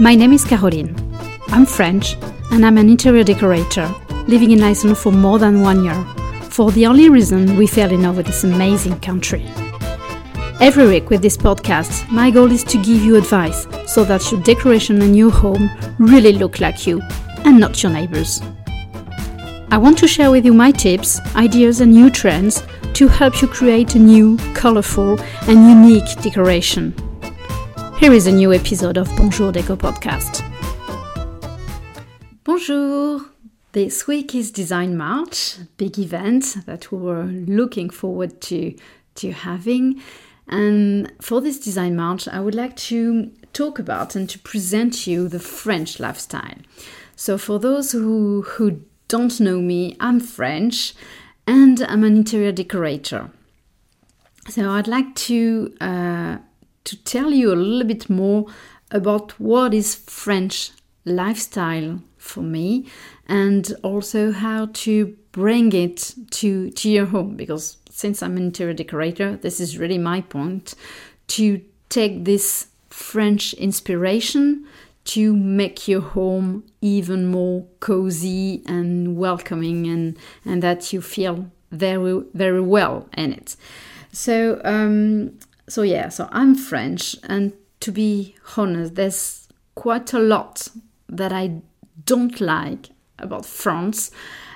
My name is Caroline. I'm French and I'm an interior decorator living in Iceland for more than one year for the only reason we fell in love with this amazing country. Every week with this podcast, my goal is to give you advice so that your decoration and your home really look like you and not your neighbors. I want to share with you my tips, ideas, and new trends to help you create a new, colorful, and unique decoration. Here is a new episode of Bonjour Deco podcast. Bonjour! This week is Design March, big event that we were looking forward to, to having. And for this Design March, I would like to talk about and to present you the French lifestyle. So, for those who, who don't know me, I'm French and I'm an interior decorator. So, I'd like to uh, to tell you a little bit more about what is French lifestyle for me and also how to bring it to, to your home because since I'm an interior decorator, this is really my point to take this French inspiration to make your home even more cozy and welcoming and, and that you feel very very well in it. So um, so yeah, so I'm French, and to be honest, there's quite a lot that I don't like about France.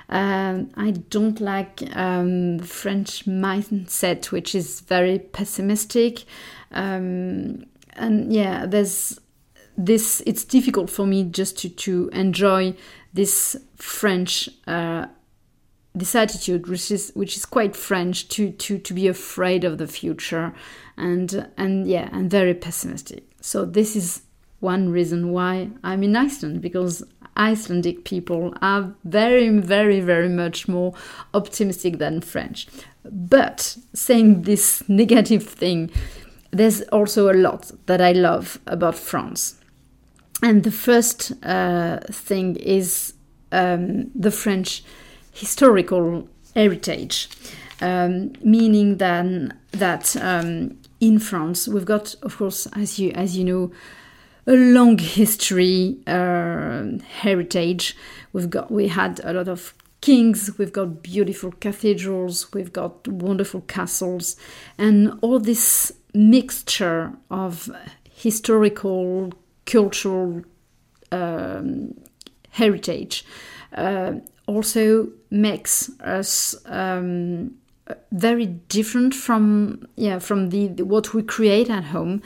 Um, I don't like um, the French mindset, which is very pessimistic. Um, and yeah, there's this. It's difficult for me just to to enjoy this French uh, this attitude, which is which is quite French, to to to be afraid of the future, and and yeah, and very pessimistic. So this is one reason why I'm in Iceland because Icelandic people are very very very much more optimistic than French. But saying this negative thing, there's also a lot that I love about France. And the first uh, thing is um, the French historical heritage, um, meaning then that um, in France we've got, of course, as you as you know, a long history uh, heritage. We've got we had a lot of kings, we've got beautiful cathedrals, we've got wonderful castles, and all this mixture of historical, cultural um, heritage uh, also makes us um, very different from yeah from the, the, what we create at home.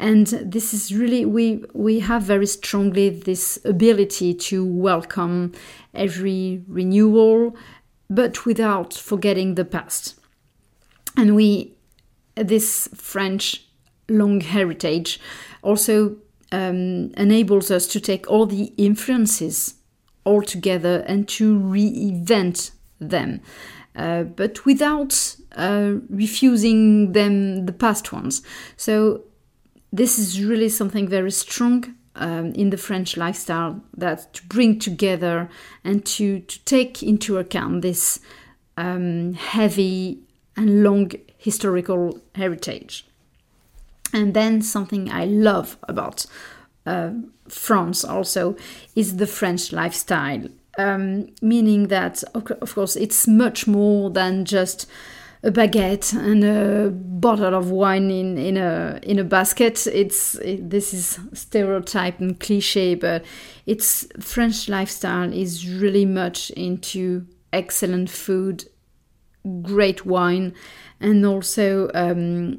And this is really we we have very strongly this ability to welcome every renewal but without forgetting the past. And we this french long heritage also um, enables us to take all the influences all together and to reinvent them, uh, but without uh, refusing them the past ones. So this is really something very strong um, in the French lifestyle that to bring together and to, to take into account this um, heavy and long historical heritage. And then something I love about uh, France also is the French lifestyle, um, meaning that, of course, it's much more than just a baguette and a bottle of wine in, in a in a basket. It's it, this is stereotype and cliche, but it's French lifestyle is really much into excellent food, great wine, and also um,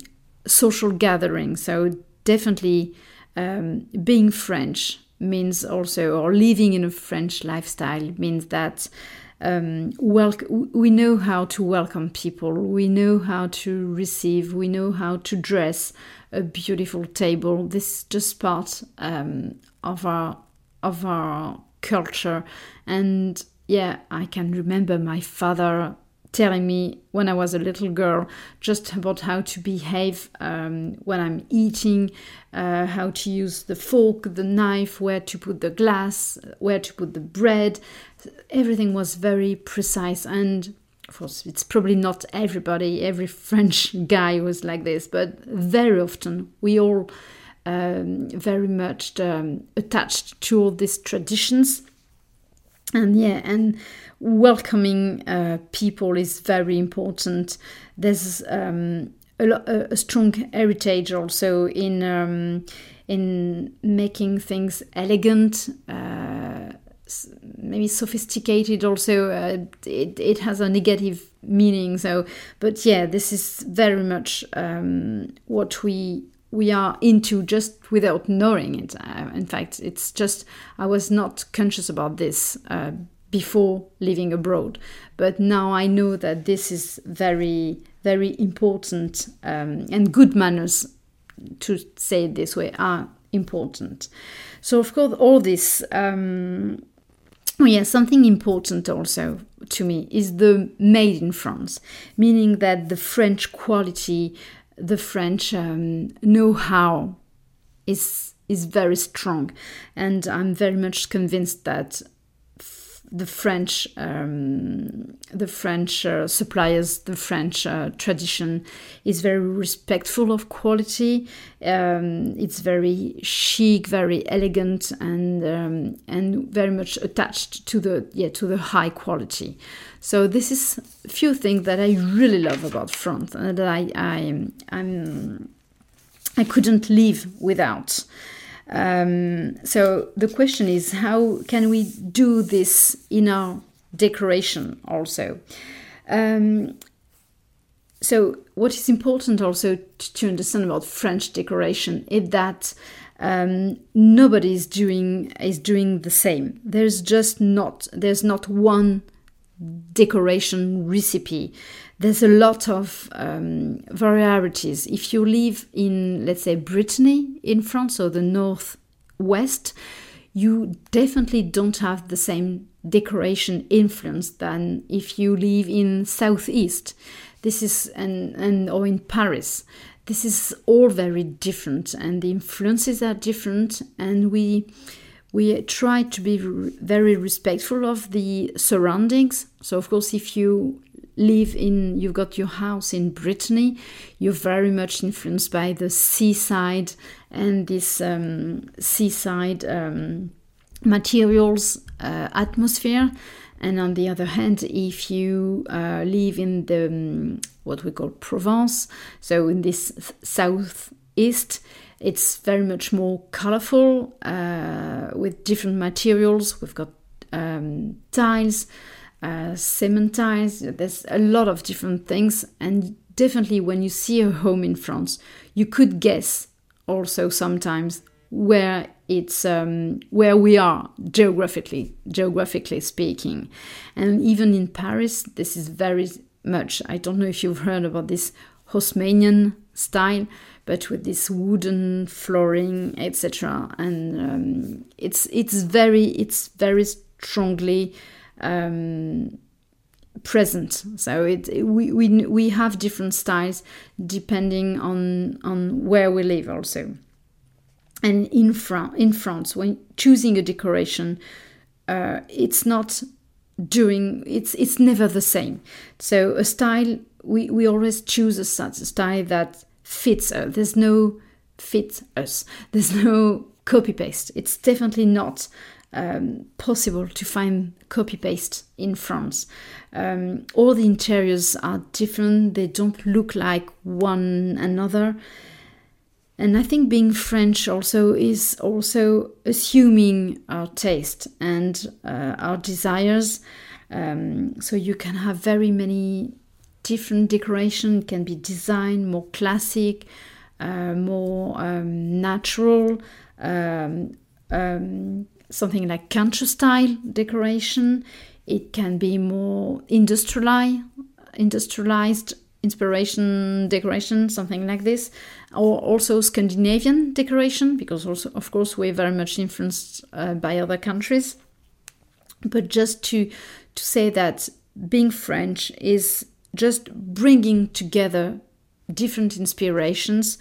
social gatherings. So definitely um, being French means also, or living in a French lifestyle means that um, we know how to welcome people, we know how to receive, we know how to dress a beautiful table. This is just part um, of our of our culture, and yeah, I can remember my father telling me when I was a little girl just about how to behave um, when I'm eating, uh, how to use the fork, the knife, where to put the glass, where to put the bread. Everything was very precise and of course, it's probably not everybody, every French guy was like this, but very often we all um, very much um, attached to all these traditions. And yeah, and welcoming uh, people is very important. There's um, a, a, strong heritage also in um, in making things elegant. Uh, maybe sophisticated also uh, it, it has a negative meaning so but yeah this is very much um, what we we are into just without knowing it. Uh, in fact it's just i was not conscious about this uh, before living abroad. But now i know that this is very very important um, and good manners to say it this way are important. So of course all this um, Oh, yeah, something important also to me is the made in France, meaning that the French quality, the French um, know how is is very strong, and I'm very much convinced that the French, um, the French uh, suppliers, the French uh, tradition is very respectful of quality. Um, it's very chic, very elegant, and um, and very much attached to the yeah to the high quality. So this is a few things that I really love about France, and that I I I'm, I couldn't live without. Um, so the question is how can we do this in our decoration also? Um, so what is important also to, understand about French decoration is that um, nobody is doing is doing the same. There's just not there's not one decoration recipe. There's a lot of um, varieties. If you live in, let's say, Brittany in France or the northwest, you definitely don't have the same decoration influence than if you live in southeast. This is and and or in Paris. This is all very different, and the influences are different, and we we try to be very respectful of the surroundings. So, of course, if you live in, you've got your house in Brittany, you're very much influenced by the seaside and this um, seaside um, materials uh, atmosphere. And on the other hand, if you uh, live in the um, what we call Provence, so in this southeast, it's very much more colorful uh, with different materials. We've got um, tiles, uh, cement tiles. There's a lot of different things, and definitely when you see a home in France, you could guess also sometimes where it's um, where we are geographically geographically speaking and even in paris this is very much i don't know if you've heard about this haussmannian style but with this wooden flooring, etc. And um, it's it's very it's very strongly um, present. So it we, we we have different styles depending on on where we live also. And in France, in France, when choosing a decoration, uh, it's not doing it's it's never the same. So a style we, we always choose a style that fits us. There's no fit us. There's no copy paste. It's definitely not um, possible to find copy paste in France. Um, all the interiors are different. They don't look like one another. And I think being French also is also assuming our taste and uh, our desires. Um, so you can have very many different decoration can be designed more classic uh, more um, natural um, um, something like country style decoration. It can be more industrialized industrialized inspiration decoration something like this. Or also scandinavian decoration because also of course we're very much influenced uh, by other countries. But just to to say that being french is just bringing together different inspirations,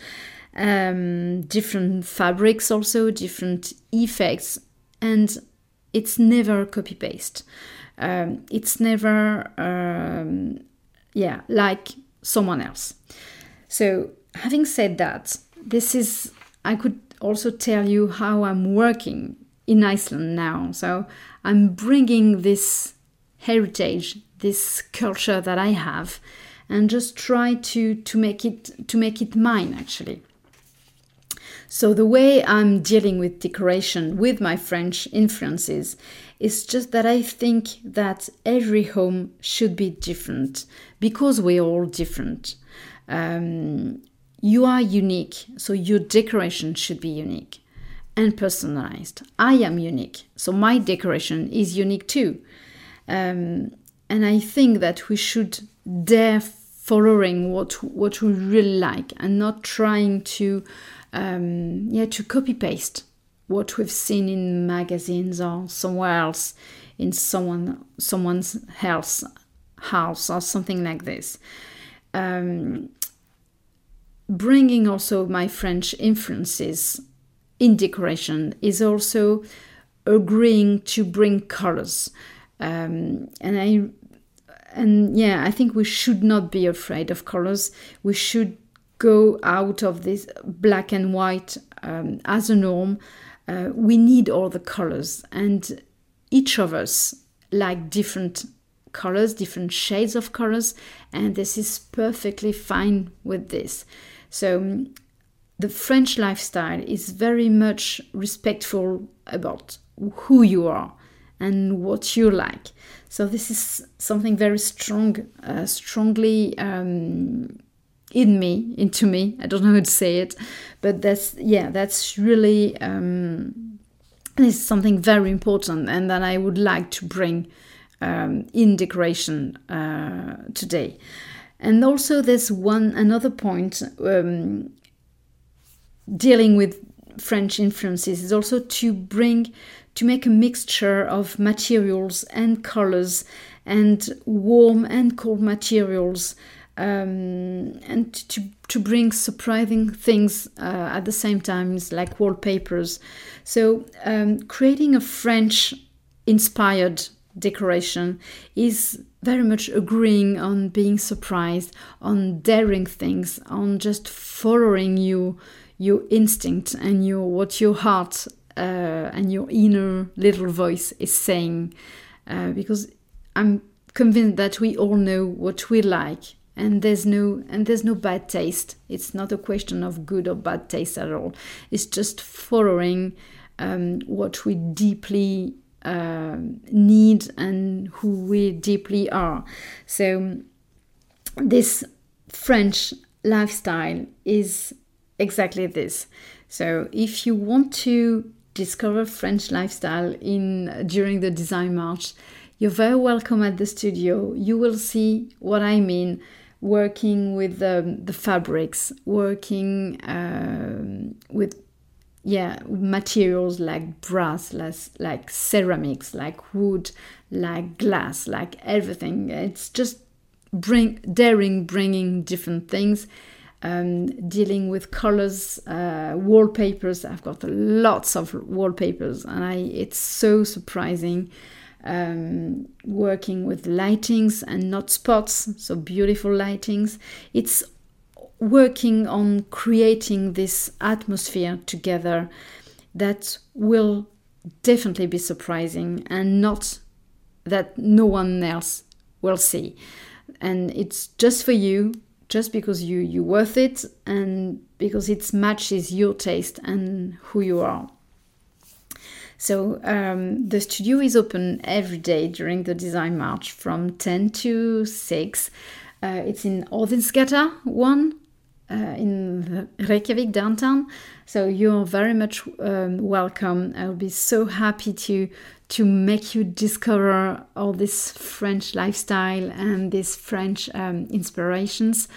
um, different fabrics, also different effects, and it's never copy paste. Um, it's never, um, yeah, like someone else. So, having said that, this is I could also tell you how I'm working in Iceland now. So I'm bringing this heritage, this culture that I have, and just try to to make it to make it mine actually. So the way I'm dealing with decoration with my French influences is just that I think that every home should be different because we're all different. Um, you are unique, so your decoration should be unique and personalized. I am unique, so my decoration is unique too. Um, and I think that we should dare following what what we really like and not trying to um, yeah to copy paste what we've seen in magazines or somewhere else in someone someone's house house or something like this. Um, bringing also my French influences in decoration is also agreeing to bring colors. Um, and I and yeah, I think we should not be afraid of colors. We should go out of this black and white um, as a norm. Uh, we need all the colors, and each of us like different colors, different shades of colors, and this is perfectly fine with this. So um, the French lifestyle is very much respectful about who you are and what you like. So this is something very strong, uh, strongly um, in me, into me. I don't know how to say it, but that's yeah, that's really um, is something very important, and that I would like to bring um, in decoration uh, today. And also, there's one another point um, dealing with French influences is also to bring to make a mixture of materials and colors and warm and cold materials um, and to, to bring surprising things uh, at the same time like wallpapers. So um, creating a french inspired decoration is very much agreeing on being surprised on daring things on just following you your instinct and your what your heart uh, and your inner little voice is saying. Uh, because i'm convinced that we all know what we like and there's no and there's no bad taste. It's not a question of good or bad taste at all. It's just following um, what we deeply uh, need and who we deeply are. So this french lifestyle is exactly this. So if you want to discover French lifestyle in during the design march, you're very welcome at the studio. You will see what I mean working with um, the fabrics, working um, with yeah materials like brass, like, like ceramics, like wood, like glass, like everything. It's just bring daring, bringing different things um, dealing with colors, uh, wallpapers. I've got lots of wallpapers, and I it's so surprising um, working with lightings and not spots, so beautiful lightings. It's working on creating this atmosphere together that will definitely be surprising and not that no one else will see. And it's just for you just because you you worth it and because it matches your taste and who you are. So um, the studio is open every day during the design march from 10 to 6. Uh, it's in Óðinsgata 1 uh, in Reykjavik downtown. So you're very much um, welcome. I'll be so happy to to make you discover all this French lifestyle and these French um, inspirations.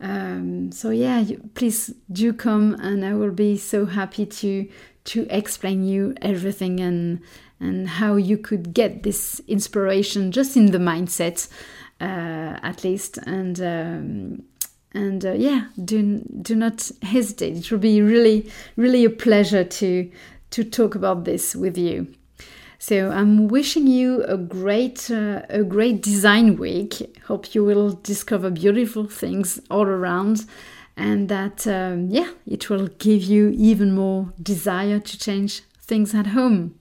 Um, so yeah, you, please do come, and I will be so happy to to explain you everything and and how you could get this inspiration just in the mindset, uh, at least, and. Um, and uh, yeah, do do not hesitate. It will be really, really a pleasure to to talk about this with you. So I'm wishing you a great uh, a great design week. Hope you will discover beautiful things all around and that, um, yeah, it will give you even more desire to change things at home.